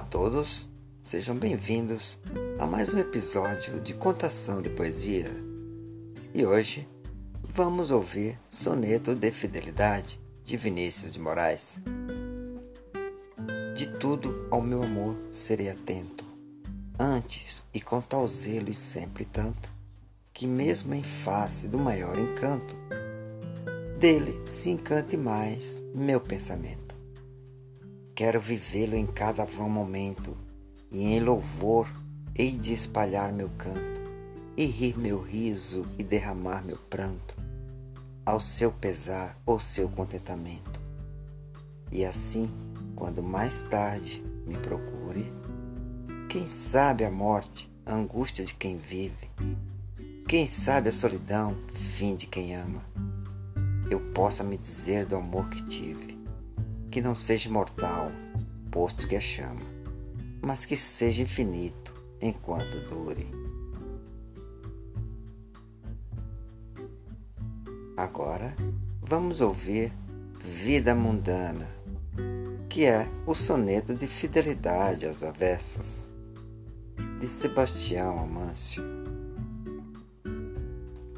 todos, sejam bem-vindos a mais um episódio de contação de poesia. E hoje vamos ouvir Soneto de Fidelidade de Vinícius de Moraes. De tudo ao meu amor serei atento, antes e com tal zelo e sempre tanto, que mesmo em face do maior encanto, dele se encante mais meu pensamento Quero vivê-lo em cada vão momento, e em louvor hei de espalhar meu canto, e rir meu riso e derramar meu pranto, ao seu pesar ou seu contentamento. E assim, quando mais tarde me procure, quem sabe a morte, a angústia de quem vive, quem sabe a solidão, fim de quem ama, eu possa me dizer do amor que tive que não seja mortal, posto que é chama, mas que seja infinito enquanto dure. Agora vamos ouvir Vida Mundana, que é o soneto de fidelidade às avessas, de Sebastião Amâncio.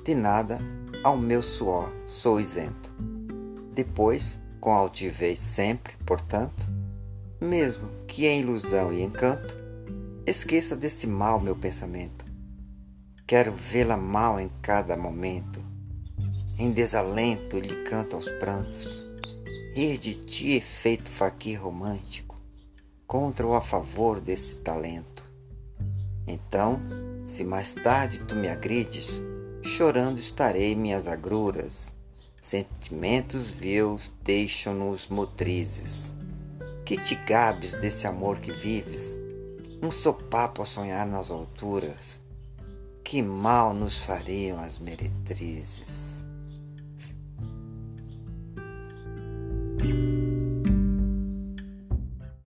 De nada ao meu suor sou isento. Depois com altivez sempre, portanto, mesmo que em ilusão e encanto, esqueça desse mal meu pensamento. Quero vê-la mal em cada momento, em desalento lhe canto aos prantos, rir de ti feito faquir romântico, contra ou a favor desse talento. Então, se mais tarde tu me agrides, chorando estarei minhas agruras, Sentimentos vivos deixam-nos motrizes. Que te gabes desse amor que vives? Um sopapo a sonhar nas alturas. Que mal nos fariam as meretrizes.